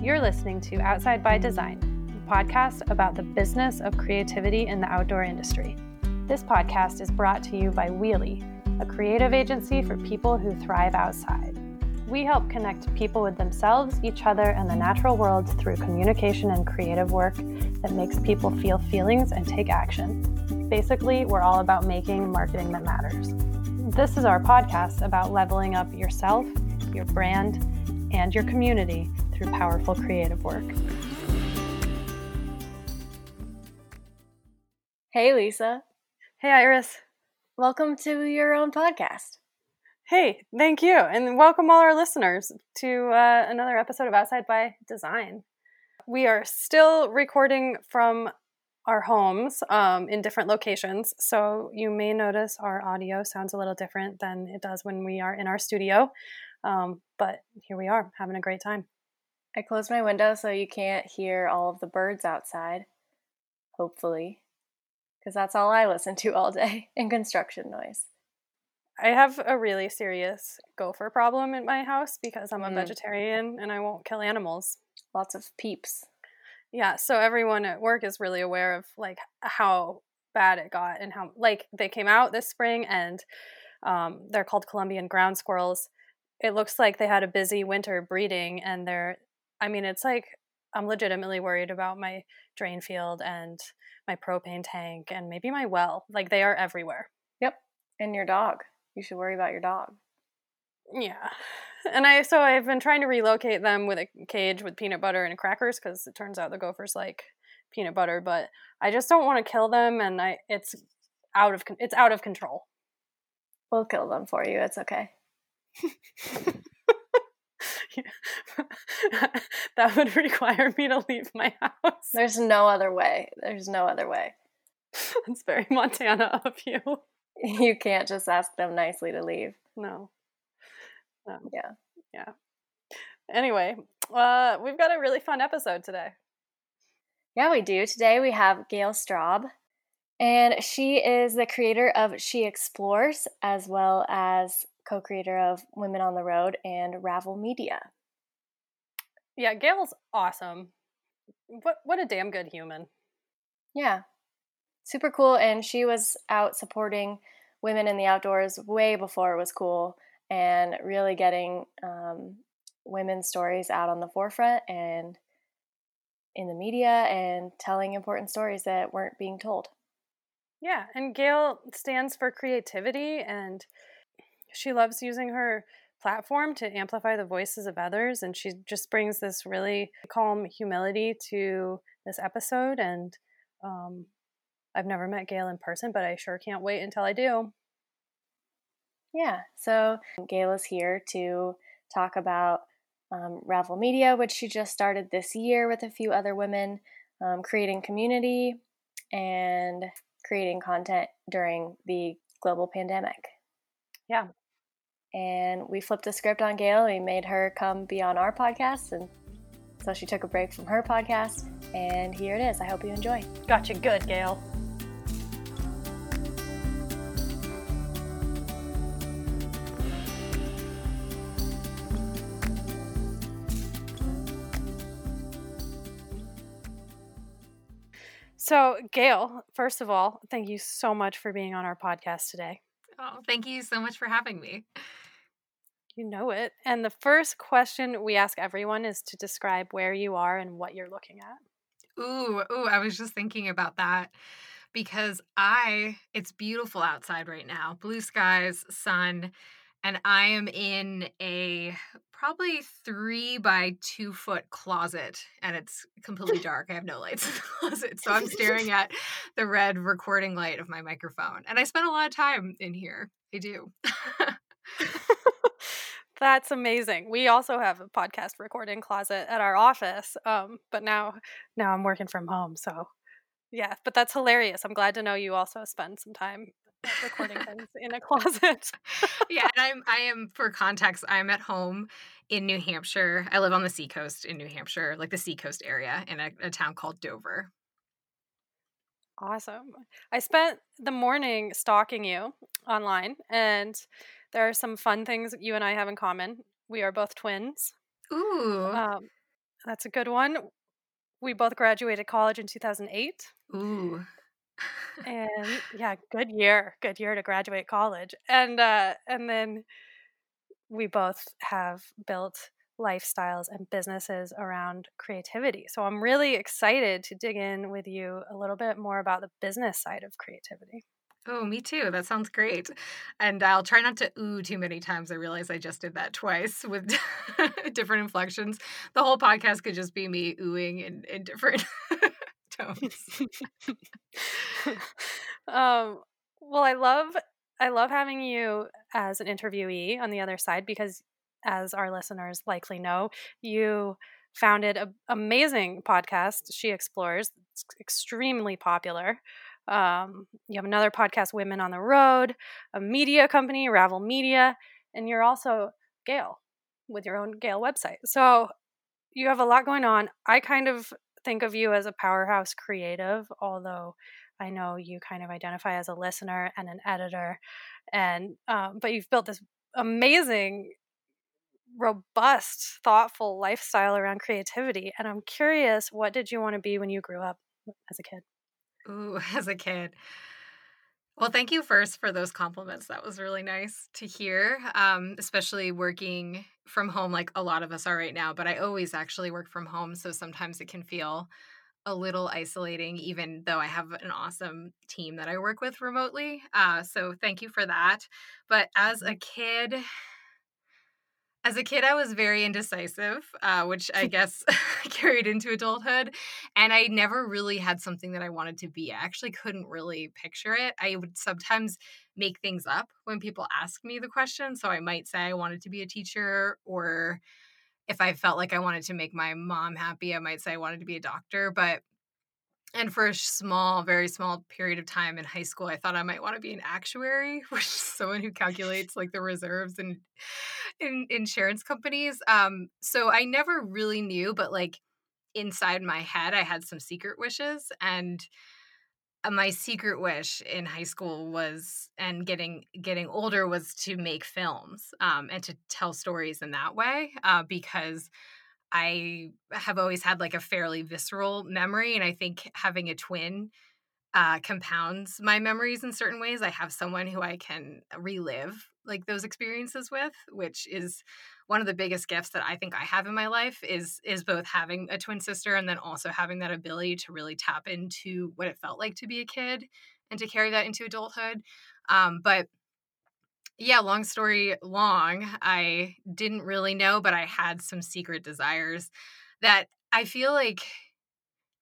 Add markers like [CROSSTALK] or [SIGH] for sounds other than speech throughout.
You're listening to Outside by Design, a podcast about the business of creativity in the outdoor industry. This podcast is brought to you by Wheelie, a creative agency for people who thrive outside. We help connect people with themselves, each other, and the natural world through communication and creative work that makes people feel feelings and take action. Basically, we're all about making marketing that matters. This is our podcast about leveling up yourself, your brand, and your community through powerful creative work. Hey, Lisa. Hey, Iris. Welcome to your own podcast. Hey, thank you. And welcome all our listeners to uh, another episode of Outside by Design. We are still recording from our homes um, in different locations. So you may notice our audio sounds a little different than it does when we are in our studio. Um, but here we are having a great time. I closed my window so you can't hear all of the birds outside, hopefully, because that's all I listen to all day [LAUGHS] in construction noise. I have a really serious gopher problem in my house because I'm a Mm. vegetarian and I won't kill animals. Lots of peeps. Yeah, so everyone at work is really aware of like how bad it got and how like they came out this spring and um, they're called Columbian ground squirrels. It looks like they had a busy winter breeding and they're I mean it's like I'm legitimately worried about my drain field and my propane tank and maybe my well. Like they are everywhere. Yep. And your dog. You should worry about your dog. Yeah. And I so I've been trying to relocate them with a cage with peanut butter and crackers because it turns out the gophers like peanut butter, but I just don't want to kill them and I it's out of it's out of control. We'll kill them for you. It's okay. [LAUGHS] [LAUGHS] that would require me to leave my house. There's no other way. There's no other way. [LAUGHS] It's very Montana of you. [LAUGHS] You can't just ask them nicely to leave. No. No. Yeah. Yeah. Anyway, uh, we've got a really fun episode today. Yeah, we do. Today we have Gale Straub, and she is the creator of She Explores, as well as co creator of Women on the Road and Ravel Media. Yeah, Gale's awesome. What what a damn good human. Yeah, super cool. And she was out supporting women in the outdoors way before it was cool and really getting um, women's stories out on the forefront and in the media and telling important stories that weren't being told. Yeah, and Gale stands for creativity and she loves using her platform to amplify the voices of others and she just brings this really calm humility to this episode and um, I've never met Gale in person, but I sure can't wait until I do. Yeah, so Gale is here to talk about um, Ravel Media, which she just started this year with a few other women, um, creating community and creating content during the global pandemic. Yeah. And we flipped the script on Gale. We made her come be on our podcast. And so she took a break from her podcast. And here it is. I hope you enjoy. Got you good, Gale. So, Gale, first of all, thank you so much for being on our podcast today. Oh, thank you so much for having me. You know it. And the first question we ask everyone is to describe where you are and what you're looking at. Ooh, ooh, I was just thinking about that because I it's beautiful outside right now. Blue skies, sun, and I am in a probably three by two foot closet and it's completely [LAUGHS] dark. I have no lights in the [LAUGHS] closet. So I'm [LAUGHS] staring at the red recording light of my microphone. And I spend a lot of time in here. I do. That's amazing. We also have a podcast recording closet at our office, um, but now now I'm working from home, so yeah. But that's hilarious. I'm glad to know you also spend some time recording [LAUGHS] things in a closet. yeah, [LAUGHS] and I'm I am for context, I'm at home in New Hampshire. I live on the seacoast in New Hampshire, like the seacoast area in a, a town called Dover. Awesome. I spent the morning stalking you online, and there are some fun things that you and I have in common. We are both twins. Ooh. Um, That's a good one. We both graduated college in 2008. Ooh. And yeah, good year. Good year to graduate college. And uh and then we both have built lifestyles and businesses around creativity. So I'm really excited to dig in with you a little bit more about the business side of creativity. Oh, me too. That sounds great. And I'll try not to ooh too many times. I realize I just did that twice with [LAUGHS] different inflections. The whole podcast could just be me oohing in, in different [LAUGHS] tones. [LAUGHS] um, well, I love I love having you as an interviewee on the other side because as our listeners likely know, you founded an amazing podcast, She Explores. It's extremely popular. Um, you have another podcast, Women on the Road, a media company, Ravel Media, and you're also Gale with your own Gale website. So you have a lot going on. I kind of think of you as a powerhouse creative, although I know you kind of identify as a listener and an editor, and um, but you've built this amazing robust, thoughtful lifestyle around creativity. And I'm curious, what did you want to be when you grew up as a kid? Ooh, [LAUGHS] as a kid. Well, thank you first for those compliments. That was really nice to hear, um, especially working from home like a lot of us are right now. But I always actually work from home. So sometimes it can feel a little isolating, even though I have an awesome team that I work with remotely. Uh, so thank you for that. But as a kid, as a kid, I was very indecisive, uh, which I [LAUGHS] guess [LAUGHS] carried into adulthood. And I never really had something that I wanted to be. I actually couldn't really picture it. I would sometimes make things up when people ask me the question. So I might say I wanted to be a teacher, or if I felt like I wanted to make my mom happy, I might say I wanted to be a doctor. But and for a small, very small period of time in high school, I thought I might want to be an actuary, [LAUGHS] which is someone who calculates like the reserves and in insurance companies. Um, so I never really knew, but like inside my head, I had some secret wishes, and uh, my secret wish in high school was, and getting getting older, was to make films um, and to tell stories in that way, uh, because I have always had like a fairly visceral memory. And I think having a twin uh, compounds my memories in certain ways. I have someone who I can relive like those experiences with, which is one of the biggest gifts that I think I have in my life is is both having a twin sister and then also having that ability to really tap into what it felt like to be a kid and to carry that into adulthood. Um, but yeah, long story long, I didn't really know, but I had some secret desires that I feel like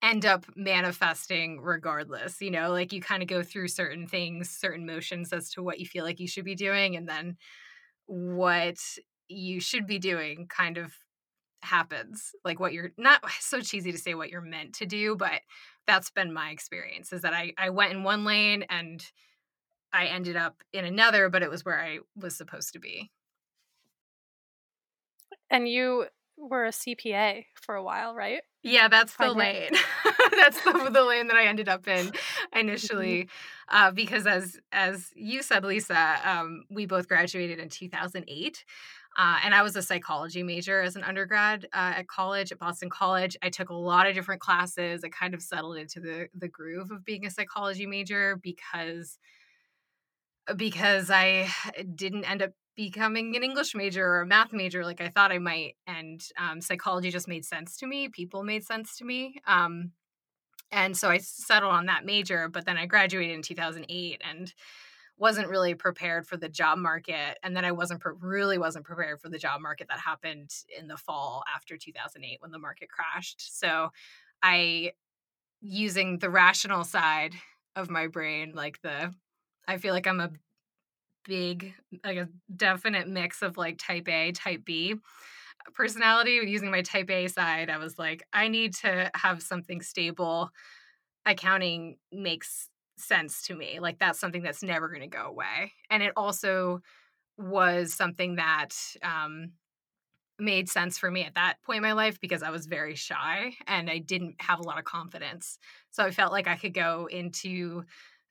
end up manifesting regardless. You know, like you kind of go through certain things, certain motions as to what you feel like you should be doing, and then what you should be doing kind of happens. Like what you're not [SIGHS] so cheesy to say what you're meant to do, but that's been my experience is that I, I went in one lane and I ended up in another, but it was where I was supposed to be. And you were a CPA for a while, right? Yeah, that's the lane. [LAUGHS] [LAUGHS] that's the, the lane that I ended up in mm-hmm. initially, uh, because as as you said, Lisa, um, we both graduated in two thousand eight. Uh, and I was a psychology major as an undergrad uh, at college, at Boston College. I took a lot of different classes. I kind of settled into the the groove of being a psychology major because because I [SIGHS] didn't end up becoming an English major or a math major like I thought I might. And um, psychology just made sense to me. People made sense to me. Um, and so I settled on that major. But then I graduated in 2008 and wasn't really prepared for the job market. And then I wasn't pre- really wasn't prepared for the job market that happened in the fall after 2008 when the market crashed. So I, using the rational side of my brain, like the I feel like I'm a big, like a definite mix of like type A, type B personality. Using my type A side, I was like, I need to have something stable. Accounting makes sense to me. Like that's something that's never going to go away. And it also was something that um, made sense for me at that point in my life because I was very shy and I didn't have a lot of confidence. So I felt like I could go into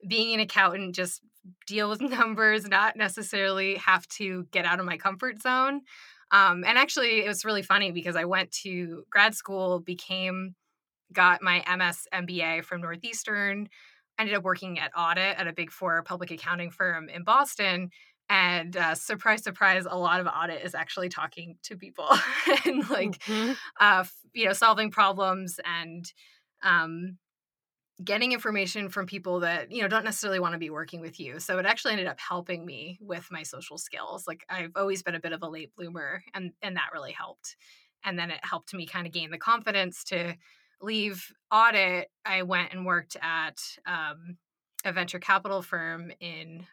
being an accountant, just deal with [LAUGHS] numbers, not necessarily have to get out of my comfort zone. Um, and actually, it was really funny because I went to grad school, became, got my MS MBA from Northeastern, ended up working at audit at a big four public accounting firm in Boston. And uh, surprise, surprise, a lot of audit is actually talking to people [LAUGHS] and like, mm-hmm. uh, you know, solving problems and um, getting information from people that you know don't necessarily want to be working with you so it actually ended up helping me with my social skills like i've always been a bit of a late bloomer and and that really helped and then it helped me kind of gain the confidence to leave audit. I went and worked at um, a venture capital firm in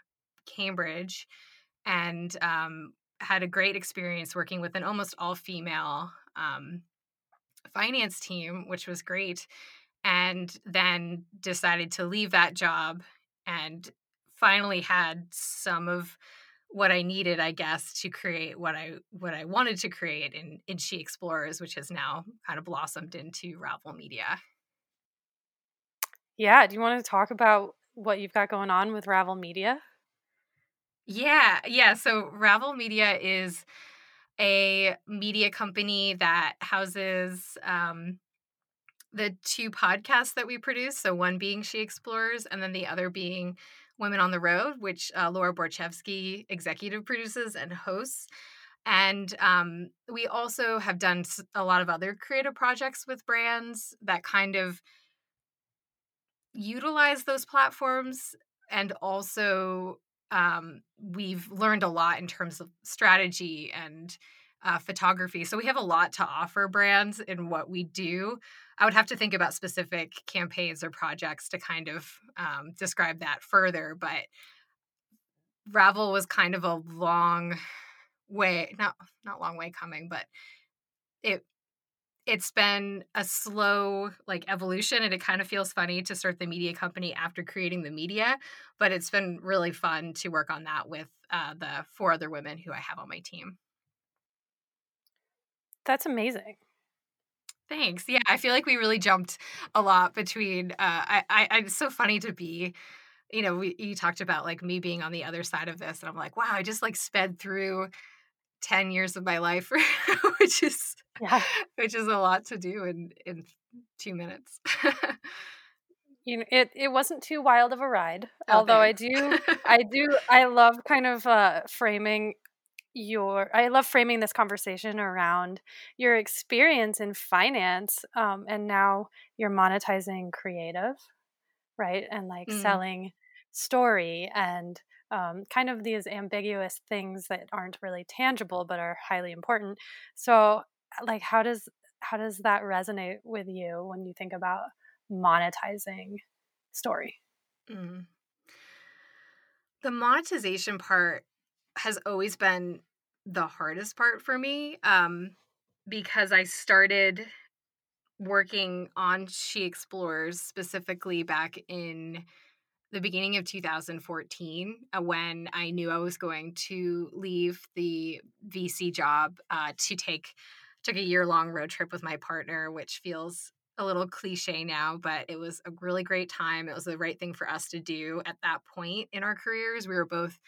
cambridge and um, had a great experience working with an almost all female um, finance team which was great and then decided to leave that job and finally had some of what I needed, I guess, to create what I what I wanted to create in in She Explores, which has now kind of blossomed into Ravel Media. Yeah, do you want to talk about what you've got going on with Ravel Media? Yeah, yeah. So Ravel Media is a media company that houses um, the two podcasts that we produce. So one being She Explores, and then the other being Women on the Road, which uh, Laura Borichevsky executive produces and hosts. And um, we also have done a lot of other creative projects with brands that kind of utilize those platforms and also um, we've learned a lot in terms of strategy and uh, photography. So we have a lot to offer brands in what we do. I would have to think about specific campaigns or projects to kind of um, describe that further. But Ravel was kind of a long way, not not long way coming, but it it's been a slow like evolution and it kind of feels funny to start the media company after creating the media but it's been really fun to work on that with uh, the four other women who i have on my team that's amazing. Thanks. Yeah, I feel like we really jumped a lot between. Uh, I, I, it's so funny to be, you know, we you talked about like me being on the other side of this, and I'm like, wow, I just like sped through ten years of my life, [LAUGHS] which is yeah. which is a lot to do in in two minutes. you know, it it wasn't too wild of a ride. Oh, although. I do, [LAUGHS] I do, I love kind of uh, framing your i love framing this conversation around your experience in finance um, and now you're monetizing creative right and like mm. selling story and um, kind of these ambiguous things that aren't really tangible but are highly important so like how does how does that resonate with you when you think about monetizing story mm. the monetization part has always been the hardest part for me um, because I started working on She Explores specifically back in the beginning of 2014 uh, when I knew I was going to leave the VC job uh, to take took a year long road trip with my partner, which feels a little cliche now, but it was a really great time. It was the right thing for us to do at that point in our careers. We were both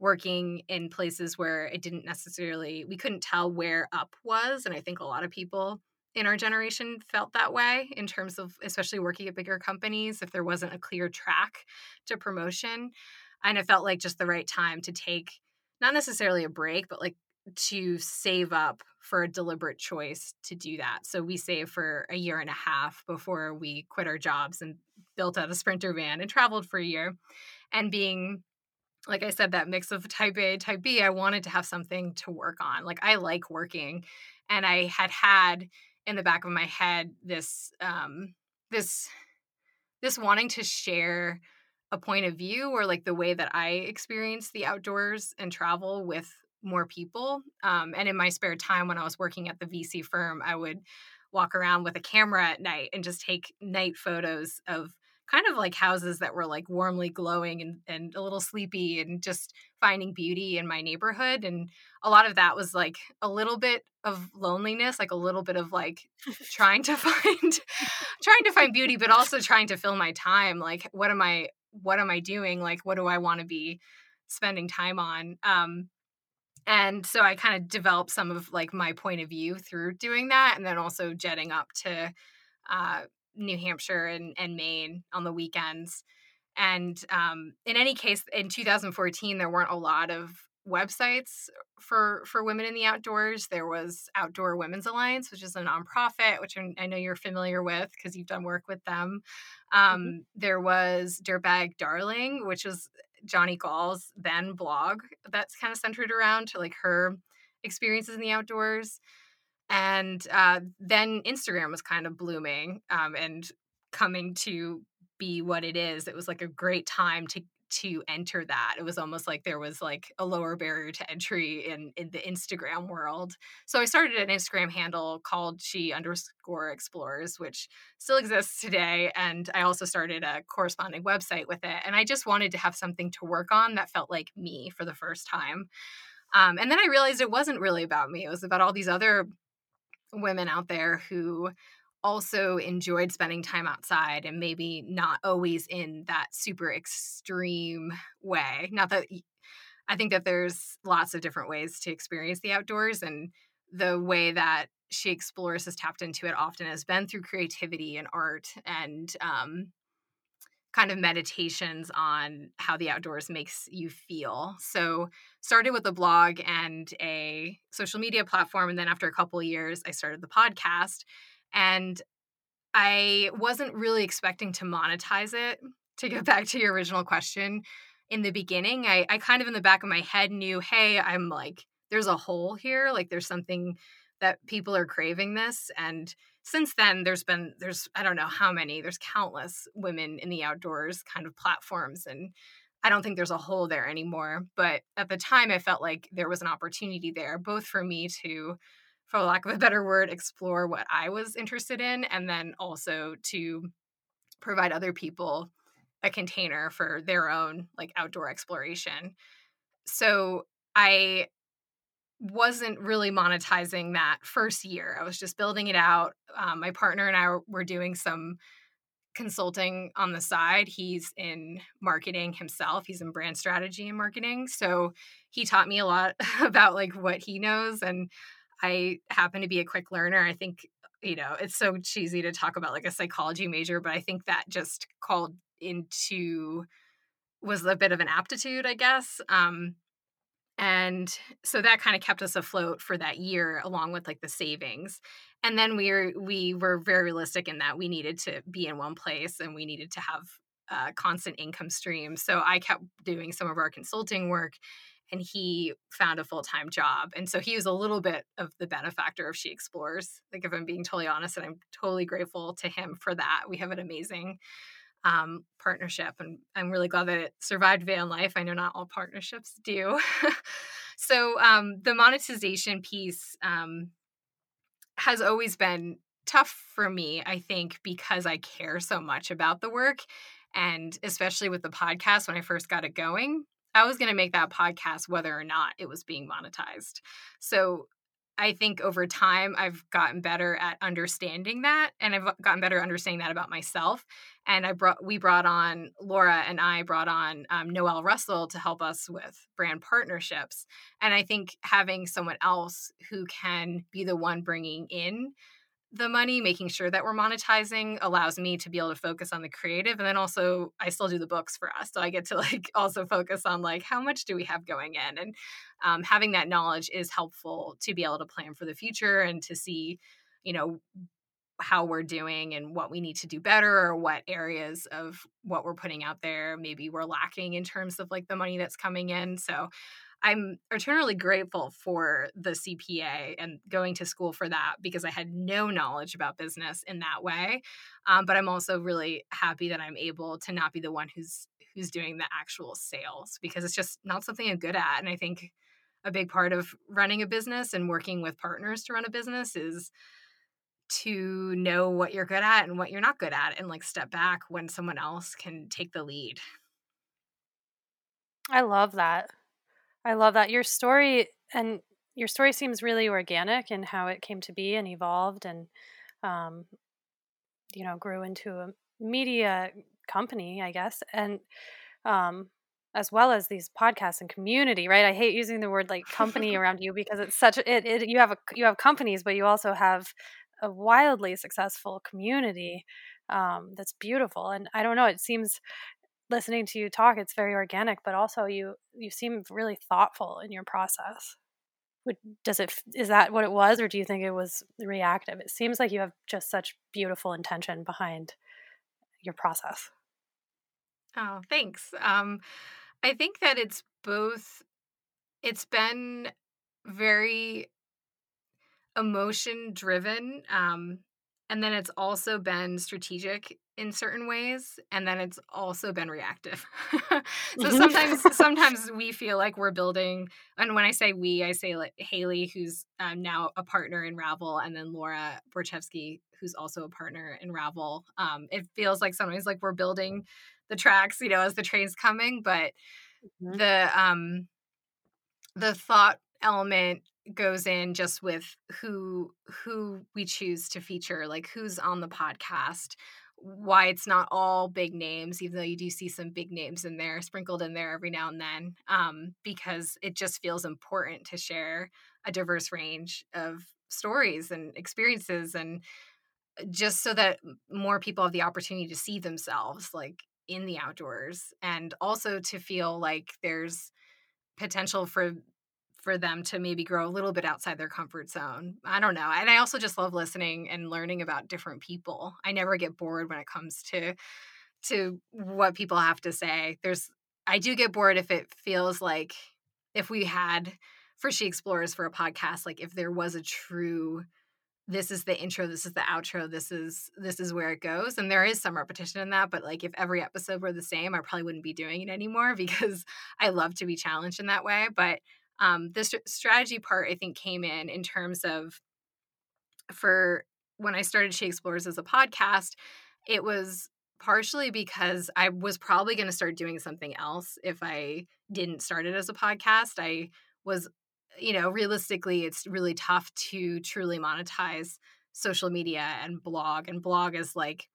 working in places where it didn't necessarily we couldn't tell where up was and i think a lot of people in our generation felt that way in terms of especially working at bigger companies if there wasn't a clear track to promotion and it felt like just the right time to take not necessarily a break but like to save up for a deliberate choice to do that. So we saved for a year and a half before we quit our jobs and built out a sprinter van and traveled for a year and being like I said, that mix of type A, type B, I wanted to have something to work on. Like I like working. And I had had in the back of my head this um this this wanting to share a point of view or like the way that I experience the outdoors and travel with more people. Um, and in my spare time when I was working at the VC firm, I would walk around with a camera at night and just take night photos of kind of like houses that were like warmly glowing and, and a little sleepy and just finding beauty in my neighborhood and a lot of that was like a little bit of loneliness like a little bit of like trying to [LAUGHS] find trying to find beauty but also trying to fill my time like what am i what am i doing? Like what do i want to be spending time on? Um and so I kind of developed some of like my point of view through doing that, and then also jetting up to uh, New Hampshire and, and Maine on the weekends. And um, in any case, in 2014, there weren't a lot of websites for for women in the outdoors. There was Outdoor Women's Alliance, which is a nonprofit, which I know you're familiar with because you've done work with them. Mm-hmm. Um, mm-hmm. There was Dirtbag Darling, which was Johnny Gall's then blog that's kind of centered around to like her experiences in the outdoors. And uh, then Instagram was kind of blooming um, and coming to be what it is. It was like a great time to to enter that. It was almost like there was like a lower barrier to entry in in the Instagram world. So I started an Instagram handle called she underscore Explores, which still exists today. And I also started a corresponding website with it. And I just wanted to have something to work on that felt like me for the first time. Um, and then I realized it wasn't really about me. It was about all these other women out there who also enjoyed spending time outside and maybe not always in that super extreme way. Not that I think that there's lots of different ways to experience the outdoors and the way that she explores has tapped into it often has been through creativity and art and um, kind of meditations on how the outdoors makes you feel. So started with a blog and a social media platform and then after a couple years I started the podcast and I wasn't really expecting to monetize it. To get [LAUGHS] back to your original question, in the beginning, I, I kind of in the back of my head knew, hey, I'm like, there's a hole here. Like, there's something that people are craving this. And since then, there's been, there's, I don't know how many, there's countless women in the outdoors kind of platforms. And I don't think there's a hole there anymore. But at the time, I felt like there was an opportunity there, both for me to for lack of a better word, explore what I was interested in, and then also to provide other people a container for their own like outdoor exploration. So I wasn't really monetizing that first year. I was just building it out. Um, my partner and I were doing some consulting on the side. He's in marketing himself. He's in brand strategy and marketing. So he taught me a lot [LAUGHS] about like what he knows and I happen to be a quick learner. I think, you know, it's so cheesy to talk about like a psychology major, but I think that just called into was a bit of an aptitude, I guess. Um, and so that kind of kept us afloat for that year along with like the savings and then we were we were very realistic in that we needed to be in one place and we needed to have a constant income stream so i kept doing some of our consulting work and he found a full-time job and so he was a little bit of the benefactor of she explores like if i'm being totally honest and i'm totally grateful to him for that we have an amazing um, partnership and i'm really glad that it survived van life i know not all partnerships do [LAUGHS] so um, the monetization piece um, has always been tough for me i think because i care so much about the work and especially with the podcast when i first got it going I was going to make that podcast whether or not it was being monetized. So I think over time I've gotten better at understanding that and I've gotten better understanding that about myself. And I brought we brought on Laura and I brought on um, Noelle Russell to help us with brand partnerships. And I think having someone else who can be the one bringing in the money, making sure that we're monetizing allows me to be able to focus on the creative. And then also, I still do the books for us. So I get to [LAUGHS] like also focus on like, how much do we have going in? And um, having that knowledge is helpful to be able to plan for the future and to see, you know, how we're doing and what we need to do better or what areas of what we're putting out there maybe we're lacking in terms of like the money that's coming in. So I'm eternally grateful for the CPA and going to school for that because I had no knowledge about business in that way. Um, but I'm also really happy that I'm able to not be the one who's who's doing the actual sales because it's just not something I'm good at. And I think a big part of running a business and working with partners to run a business is to know what you're good at and what you're not good at and like step back when someone else can take the lead. I love that. I love that. Your story and your story seems really organic in how it came to be and evolved and um, you know grew into a media company i guess and um, as well as these podcasts and community right i hate using the word like company [LAUGHS] around you because it's such it, it you have a you have companies but you also have a wildly successful community um, that's beautiful and i don't know it seems listening to you talk it's very organic but also you you seem really thoughtful in your process. Does it is that what it was or do you think it was reactive? It seems like you have just such beautiful intention behind your process. Oh thanks. Um I think that it's both it's been very emotion driven um and then it's also been strategic in certain ways and then it's also been reactive [LAUGHS] so mm-hmm. sometimes [LAUGHS] sometimes we feel like we're building and when i say we i say like haley who's um, now a partner in ravel and then laura borichevsky who's also a partner in ravel um, it feels like sometimes like we're building the tracks, you know, as the train's coming, but mm-hmm. the um the thought element goes in just with who who we choose to feature, like who's on the podcast, why it's not all big names, even though you do see some big names in there, sprinkled in there every now and then, um, because it just feels important to share a diverse range of stories and experiences and uh, just so that more people have the opportunity to see themselves like in the outdoors and also to feel like there's potential for for them to maybe grow a little bit outside their comfort zone. I don't know. And I also just love listening and learning about different people. I never get bored when it comes to to what people have to say. There's I do get bored if it feels like if we had for She Explores for a podcast, like if there was a true this is the intro this is the outro this is this is where it goes and there is some repetition in that but like if every episode were the same i probably wouldn't be doing it anymore [LAUGHS] because i love to be challenged in that way but um the st- strategy part i think came in in terms of for when i started she explores as a podcast it was partially because i was probably going to start doing something else if i didn't start it as a podcast i was you know, realistically, it's really tough to truly monetize social media and blog. And blog is like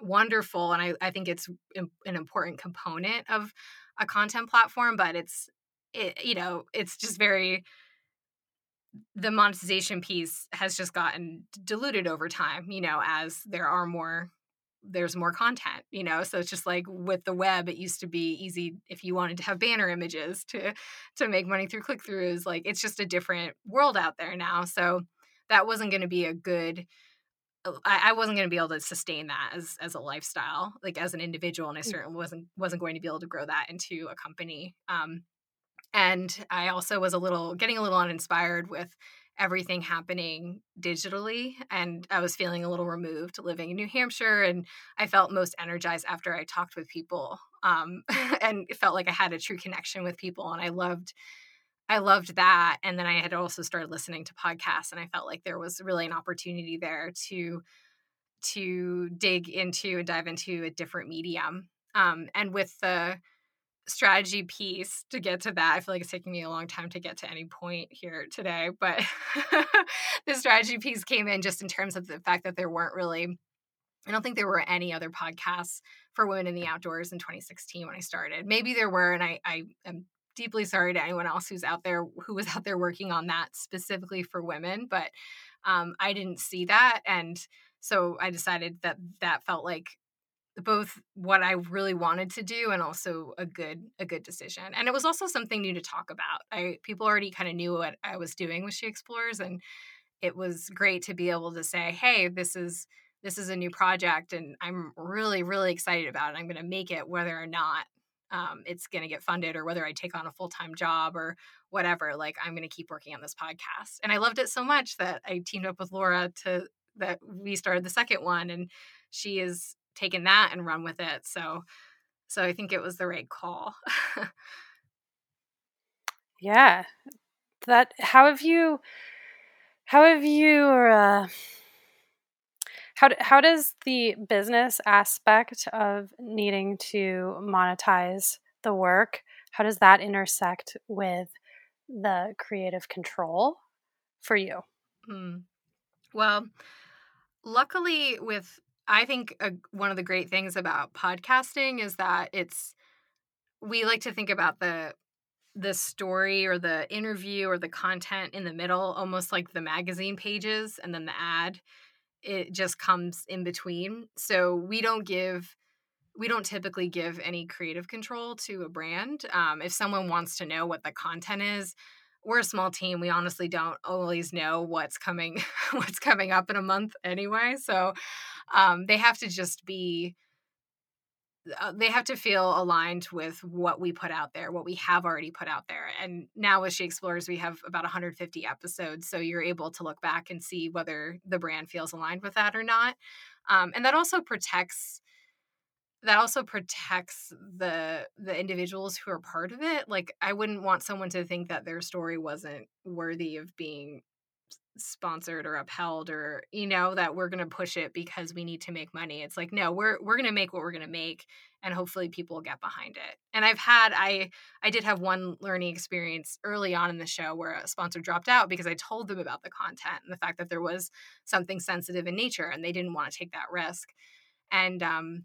wonderful. And I, I think it's an important component of a content platform, but it's, it, you know, it's just very, the monetization piece has just gotten diluted over time, you know, as there are more there's more content you know? So it's just like with the web it used to be easy if you wanted to have banner images to to make money through click throughs like it's just a different world out there now. So that wasn't going to be a good uh, I, I wasn't going to be able to sustain that as as a lifestyle like as an individual and i mm. certainly wasn't wasn't going to be able to grow that into a company. Um and i also was a little getting a little uninspired with everything happening digitally and i was feeling a little removed living in new hampshire and i felt most energized after i talked with people um, [LAUGHS] and felt like i had a true connection with people and i loved i loved that and then i had also started listening to podcasts and i felt like there was really an opportunity there to to dig into and dive into a different medium um, and with the strategy piece to get to that. I feel like it's taking me a long time to get to any point here today, but [LAUGHS] the strategy piece came in just in terms of the fact that there weren't really I don't think there were any other podcasts for women in the outdoors in 2016 when I started. Maybe there were, and I, I am deeply sorry to anyone else who's out there who was out there working on that specifically for women, but um, I didn't see that, and so I decided that that felt like both what I really wanted to do and also a good a good decision. And it was also something new to talk about. I people already kind of knew what I was doing with She Explores and it was great to be able to say, "Hey, this is this is a new project and I'm really really excited about it. I'm going to make it whether or not um, it's going to get funded or whether I take on a full time job or whatever. Like I'm going to keep working on this podcast." And I loved it so much that I teamed up with Laura to that we started the second one and she is taken that and run with it. So so I think it was the right call. [LAUGHS] yeah. That how have you how have you uh how, how does the business aspect of needing to monetize the work how does that intersect with the creative control for you mm. well luckily with I think one of the great things about podcasting is that it's we like to think about the the story or the interview or the content in the middle almost like the magazine pages and then the ad it just comes in between. So we don't give we don't typically give any creative control to a brand um, if someone wants to know what the content is we're a small team we honestly don't always know what's coming [LAUGHS] what's coming up in a month anyway. So um, they have to just be uh, they have to feel aligned with what we put out there, what we have already put out there. And now with She Explores, we have about 150 episodes. So you're able to look back and see whether the brand feels aligned with that or not. Um, and that also protects that also protects the the individuals who are part of it like i wouldn't want someone to think that their story wasn't worthy of being sponsored or upheld or you know that we're going to push it because we need to make money. It's like no we're we're going to make what we're going to make and hopefully people get behind it. And i've had i i did have one learning experience early on in the show where a sponsor dropped out because i told them about the content and the fact that there was something sensitive in nature and they didn't want to take that risk. And um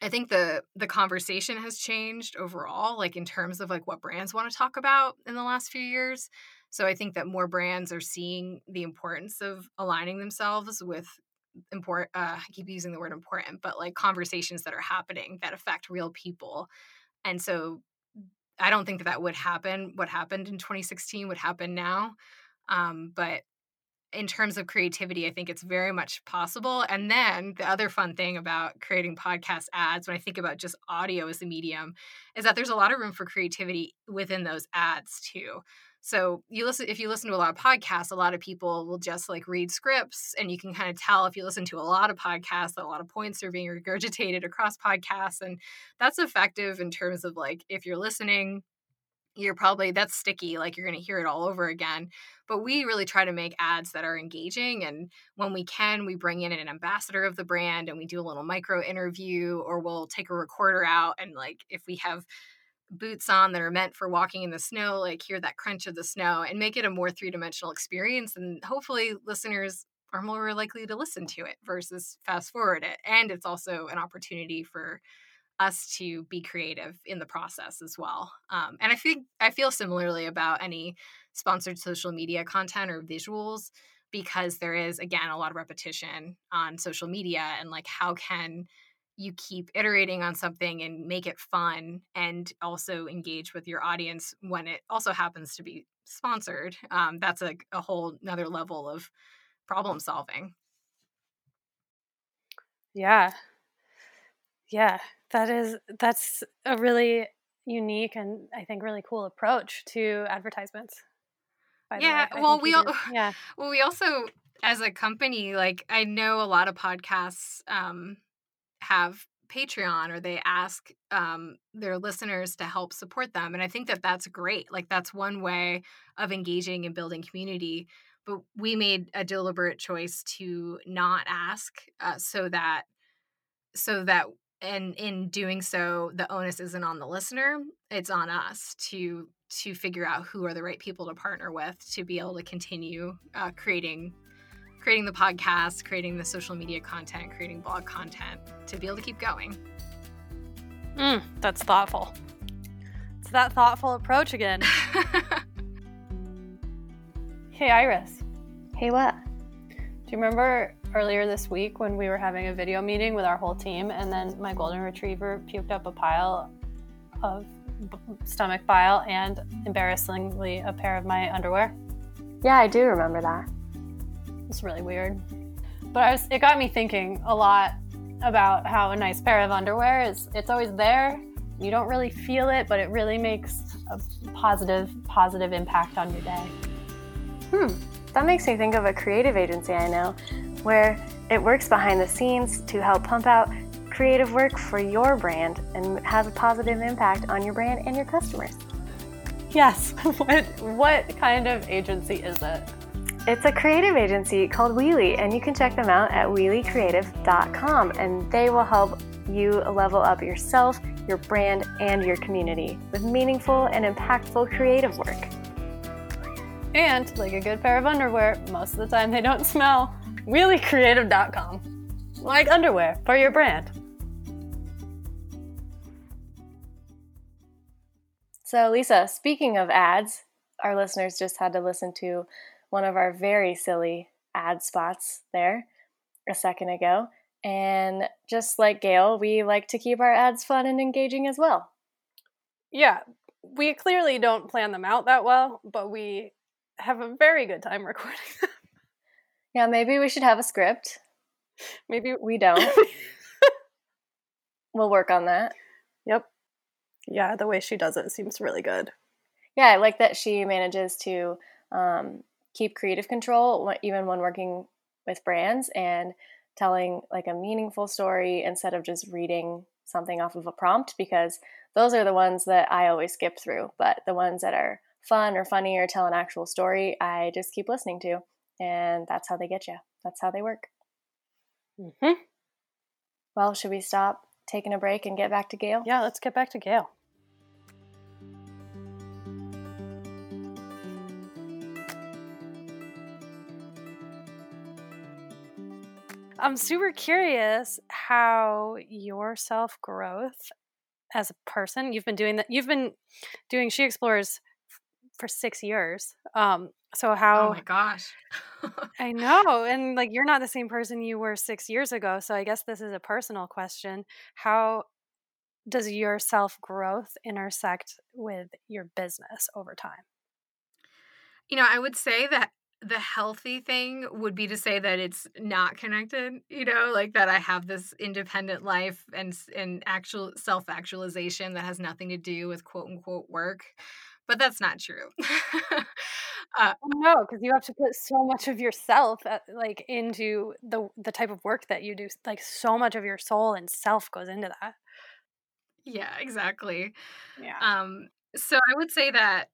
I think the the conversation has changed overall, like in terms of like what brands want to talk about in the last few years. So I think that more brands are seeing the importance of aligning themselves with important uh, I keep using the word important, but like conversations that are happening that affect real people. And so I don't think that that would happen. What happened in 2016 would happen now. Um, but in terms of creativity, I think it's very much possible. And then the other fun thing about creating podcast ads, when I think about just audio as a medium, is that there's a lot of room for creativity within those ads too. So you listen if you listen to a lot of podcasts, a lot of people will just like read scripts and you can kind of tell if you listen to a lot of podcasts that a lot of points are being regurgitated across podcasts and that's effective in terms of like if you're listening you're probably that's sticky like you're going to hear it all over again. But we really try to make ads that are engaging and when we can we bring in an ambassador of the brand and we do a little micro interview or we'll take a recorder out and like if we have boots on that are meant for walking in the snow, like hear that crunch of the snow and make it a more three dimensional experience. And hopefully, listeners are more likely to listen to it versus fast forward it. And it's also an opportunity for us to be creative in the process as well. Um, and I think I feel similarly about any sponsored social media content or visuals because there is again a lot of repetition on social media and like how can you keep iterating on something and make it fun and also engage with your audience when it also happens to be sponsored um, that's a, a whole another level of problem solving. Yeah. Yeah that is that's a really unique and i think really cool approach to advertisements yeah well we all yeah. [LAUGHS] well we also as a company like i know a lot of podcasts um have Patreon or they ask um, their listeners to help support them. And I think that that's great. Like, that's one way of engaging and building community. But we made a deliberate choice to not ask uh, so that, so that, and in doing so, the onus isn't on the listener, it's on us to to figure out who are the right people to partner with to be able to continue uh, creating creating the podcast, creating the social media content, creating blog content to be able to keep going. Mm, that's thoughtful. It's that thoughtful approach again. [LAUGHS] hey, Iris. Hey, what? Do you remember earlier this week when we were having a video meeting with our whole team and then my golden retriever puked up a pile of stomach bile and embarrassingly a pair of my underwear? Yeah, I do remember that. It's really weird. But I was, it got me thinking a lot about how a nice pair of underwear is it's always there. You don't really feel it, but it really makes a positive positive impact on your day. Hmm. That makes me think of a creative agency I know where it works behind the scenes to help pump out creative work for your brand and has a positive impact on your brand and your customers. Yes. [LAUGHS] what what kind of agency is it? It's a creative agency called Wheelie, and you can check them out at wheeliecreative.com, and they will help you level up yourself, your brand, and your community with meaningful and impactful creative work. And like a good pair of underwear, most of the time they don't smell. Wheeliecreative.com. Like underwear for your brand. So, Lisa, speaking of ads, our listeners just had to listen to one of our very silly ad spots there a second ago. And just like Gale, we like to keep our ads fun and engaging as well. Yeah, we clearly don't plan them out that well, but we have a very good time [LAUGHS] recording them. Yeah, maybe we should have a script. Maybe we don't. [LAUGHS] we'll work on that. Yep. Yeah, the way she does it seems really good. Yeah, I like that she manages to um, keep creative control even when working with brands and telling like a meaningful story instead of just reading something off of a prompt because those are the ones that I always skip through. But the ones that are fun or funny or tell an actual story, I just keep listening to. And that's how they get you. That's how they work. Mm-hmm. Well, should we stop taking a break and get back to Gale? Yeah, let's get back to Gale. I'm super curious how your self growth as a person, you've been doing that, you've been doing She Explores for six years. Um, so how? Oh my gosh! [LAUGHS] I know, and like you're not the same person you were six years ago. So I guess this is a personal question. How does your self growth intersect with your business over time? You know, I would say that the healthy thing would be to say that it's not connected you know like that i have this independent life and and actual self actualization that has nothing to do with quote unquote work but that's not true. [LAUGHS] Uh, no because you have to put so much of yourself at, uh, like into the the type of work that you do like so much of your soul and self goes into that. Yeah exactly. Yeah. Um so i would say that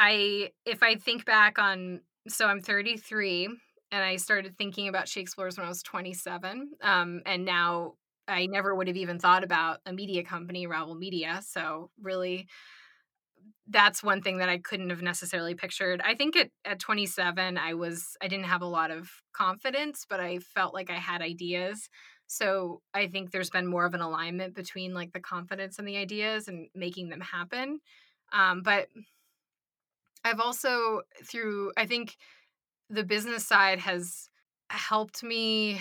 I if I think back on so I'm 33 and I started thinking about She Explores when I was 27. Um, and now I never would have even thought about a media company, Ravel Media. So really that's one thing that I couldn't have necessarily pictured. I think at, at 27, I was, I didn't have a lot of confidence, but I felt like I had ideas. So I think there's been more of an alignment between like the confidence and the ideas and making them happen. Um, but I've also through I think the business side has helped me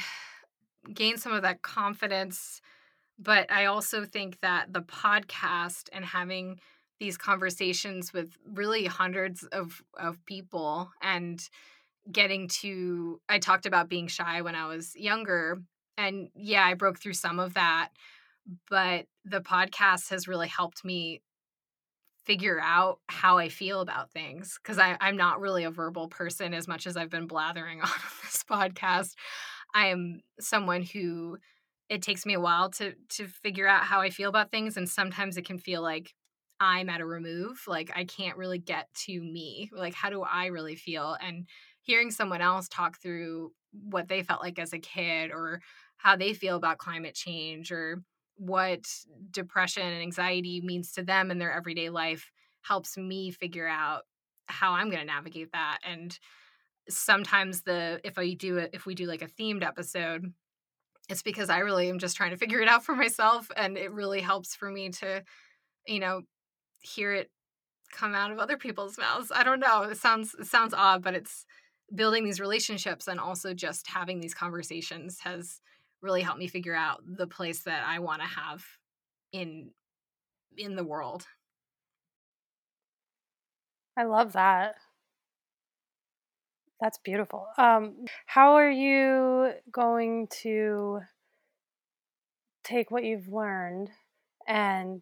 gain some of that confidence but I also think that the podcast and having these conversations with really hundreds of of people and getting to I talked about being shy when I was younger and yeah, I broke through some of that but the podcast has really helped me figure out how I feel about things because I'm not really a verbal person as much as I've been blathering [LAUGHS] on this podcast. I am someone who it takes me a while to to figure out how I feel about things and sometimes it can feel like I'm at a remove like I can't really get to me like how do I really feel and hearing someone else talk through what they felt like as a kid or how they feel about climate change or what depression and anxiety means to them in their everyday life helps me figure out how I'm going to navigate that and sometimes the if I do it if we do like a themed episode it's because I really am just trying to figure it out for myself and it really helps for me to you know hear it come out of other people's mouths. I don't know. It sounds it sounds odd, but it's building these relationships and also just having these conversations has really helped me figure out the place that I want to have in in the world. I love that. That's beautiful. Um, how are you going to take what you've learned and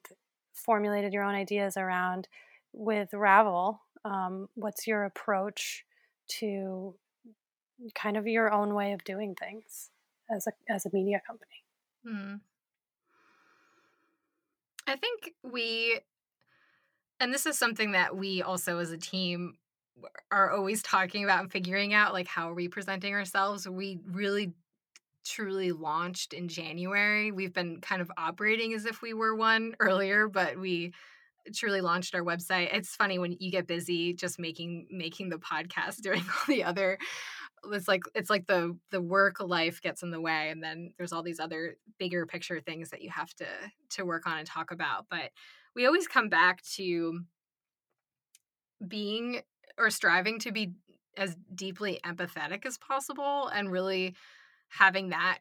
formulated your own ideas around with Ravel? Um, what's your approach to kind of your own way of doing things? As a as a media company? Hmm. I think we, and this is something that we also as a team are always talking about and figuring out like how are we presenting ourselves. We really truly launched in January. We've been kind of operating as if we were one earlier, but we truly launched our website. It's funny when you get busy just making making the podcast, [LAUGHS] doing all the other it's like it's like the the work life gets in the way and then there's all these other bigger picture things that you have to to work on and talk about but we always come back to being or striving to be as deeply empathetic as possible and really having that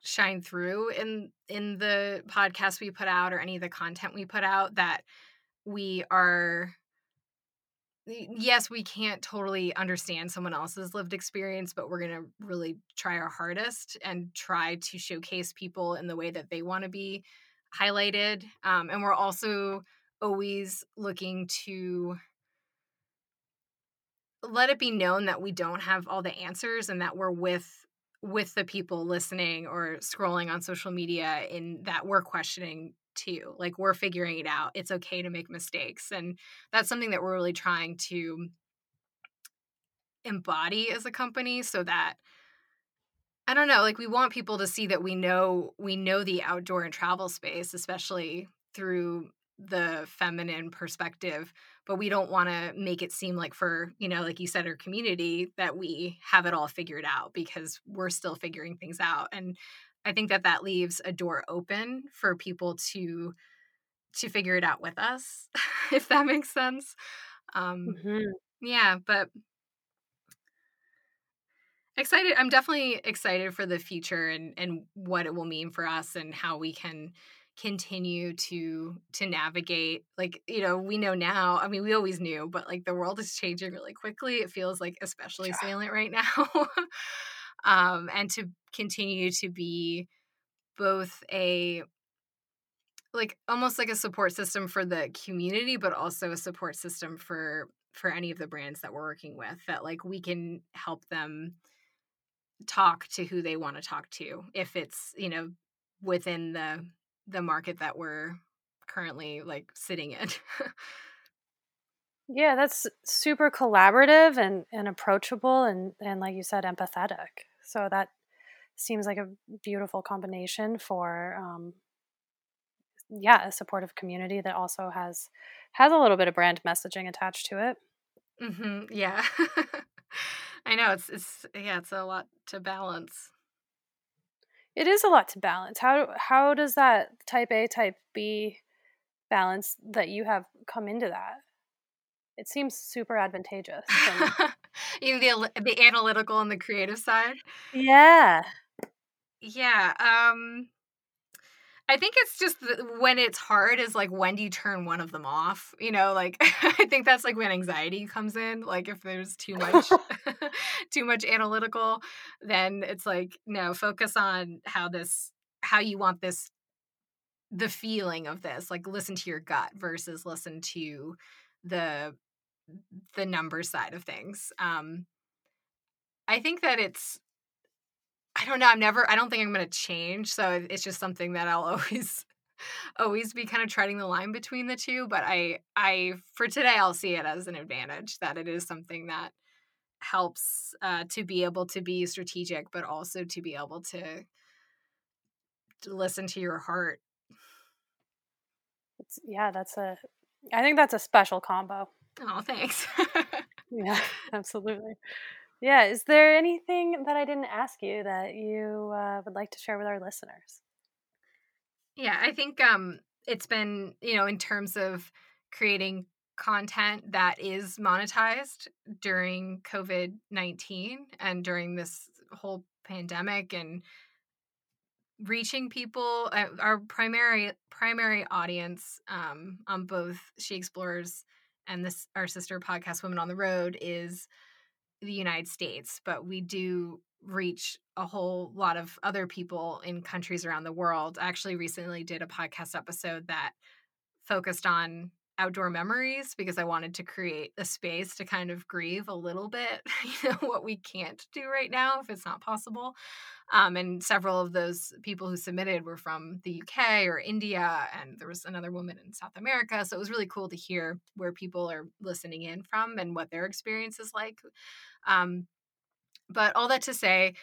shine through in in the podcast we put out or any of the content we put out that we are yes we can't totally understand someone else's lived experience but we're going to really try our hardest and try to showcase people in the way that they want to be highlighted um, and we're also always looking to let it be known that we don't have all the answers and that we're with with the people listening or scrolling on social media in that we're questioning too like we're figuring it out it's okay to make mistakes and that's something that we're really trying to embody as a company so that i don't know like we want people to see that we know we know the outdoor and travel space especially through the feminine perspective but we don't want to make it seem like for you know like you said our community that we have it all figured out because we're still figuring things out and i think that that leaves a door open for people to to figure it out with us [LAUGHS] if that makes sense um mm-hmm. yeah but excited i'm definitely excited for the future and and what it will mean for us and how we can continue to to navigate like you know we know now i mean we always knew but like the world is changing really quickly it feels like especially yeah. salient right [LAUGHS] now um and to continue to be both a like almost like a support system for the community but also a support system for for any of the brands that we're working with that like we can help them talk to who they want to talk to if it's you know within the the market that we're currently like sitting in. yeah, that's super collaborative and, and approachable and, and like you said, empathetic. So that seems like a beautiful combination for um, yeah, a supportive community that also has has a little bit of brand messaging attached to it. Mm-hmm. Yeah. [LAUGHS] I know it's it's yeah, it's a lot to balance. It is a lot to balance. How how does that type A type B balance that you have come into that? It seems super advantageous. [LAUGHS] you the the analytical and the creative side. Yeah. Yeah. Um I think it's just when it's hard is like when do you turn one of them off? You know, like [LAUGHS] I think that's like when anxiety comes in. Like if there's too much [LAUGHS] too much analytical, then it's like no, focus on how this how you want this the feeling of this. Like listen to your gut versus listen to the the number side of things. Um I think that it's I don't know. I'm never. I don't think I'm going to change. So it's just something that I'll [LAUGHS] always, always be kind of treading the line between the two. But I, I for today, I'll see it as an advantage that it is something that helps uh, to be able to be strategic, but also to be able to, to listen to your heart. It's, yeah, that's a. I think that's a special combo. Oh, thanks. yeah, [LAUGHS] [LAUGHS] absolutely. Yeah. Is there anything that I didn't ask you that you uh, would like to share with our listeners? Yeah, I think um, it's been, you know, in terms of creating content that is monetized during COVID 19 and during this whole pandemic and reaching people uh, our primary primary audience um, on both she explores and this our sister podcast women on the road is the United States, but we do reach a whole lot of other people in countries around the world. I actually recently did a podcast episode that focused on outdoor memories because I wanted to create a space to kind of grieve a little bit, [LAUGHS] you know, what we can't do right now if it's not possible. Um, and several of those people who submitted were from the UK or India, and there was another woman in South America. So it was really cool to hear where people are listening in from and what their experience is like. Um, but all that to say,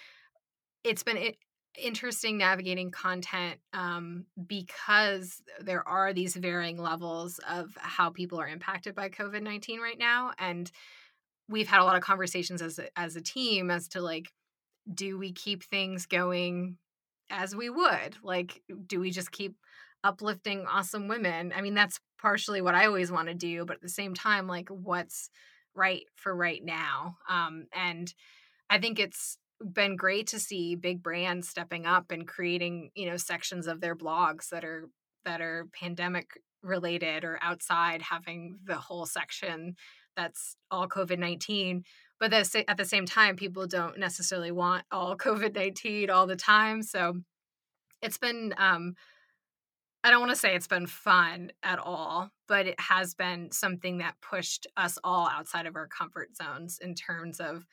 it's been interesting navigating content um, because there are these varying levels of how people are impacted by COVID 19 right now. And we've had a lot of conversations as a, as a team as to like, do we keep things going as we would? Like, do we just keep uplifting awesome women? I mean, that's partially what I always want to do, but at the same time, like what's right for right now. Um, and I think it's been great to see big brands stepping up and creating, you know, sections of their blogs that are that are pandemic related or outside having the whole section that's all COVID-19 but at the same time people don't necessarily want all [LAUGHS] COVID-19 all the time so it's been um I don't want to say it's been fun at all, but it has been something that pushed us all outside of our comfort zones in terms of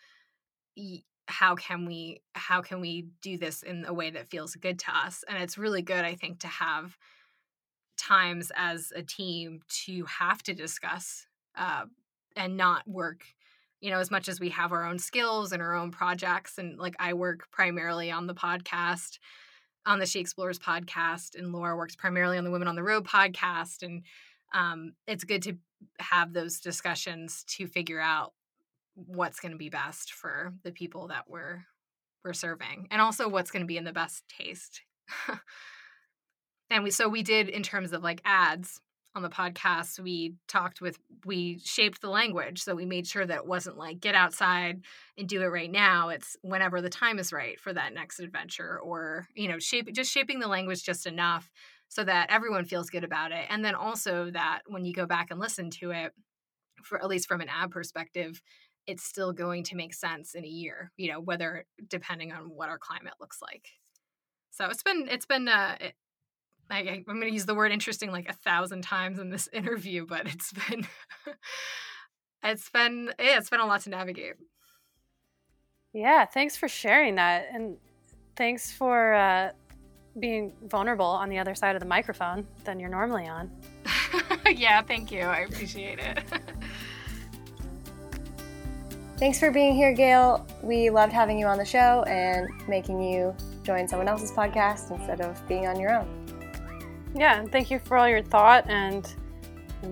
how can we how can we do this in a way that feels good to us? And it's really good i think to have times as a team to have to discuss uh, and not work you know as much as we have our own skills and our own projects and like i work primarily on the podcast on the she explores podcast and laura works primarily on the women on the road podcast and um, it's good to have those discussions to figure out what's going to be best for the people that we're we're serving and also what's going to be in the best taste. And we so we did in terms of like ads on the podcast we talked with we shaped the language so we made sure that it wasn't like get outside and do it right now it's whenever the time is right for that next adventure or you know shape just shaping the language just enough so that everyone feels good about it and then also that when you go back and listen to it for at least from an ad perspective it's still going to make sense in a year you know whether depending on what our climate looks like so it's been it's been uh it, I, am going to use the word interesting like a thousand times in this [LAUGHS] interview, but it's been [LAUGHS] it's been yeah, it's been a lot to navigate. Yeah, thanks for sharing that, and thanks for uh, being vulnerable on the other side of the microphone than you're normally on. [LAUGHS] yeah, thank you. I appreciate it. Thanks for being here, Gale. We loved having you on the show and making you join someone else's podcast instead of being on your own. Yeah, and thank you for all your thought and,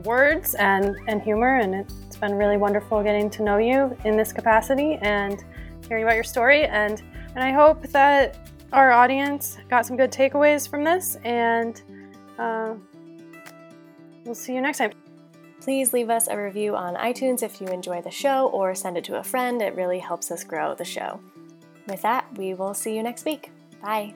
words and, and humor. And it's been really wonderful getting to know you in this capacity and hearing about your story. And, and I hope that our audience got some good takeaways from this. And uh, we'll see you next time. Please leave us a review on iTunes if you enjoy the show or send it to a friend. It really helps us grow the show. With that, we will see you next week. Bye.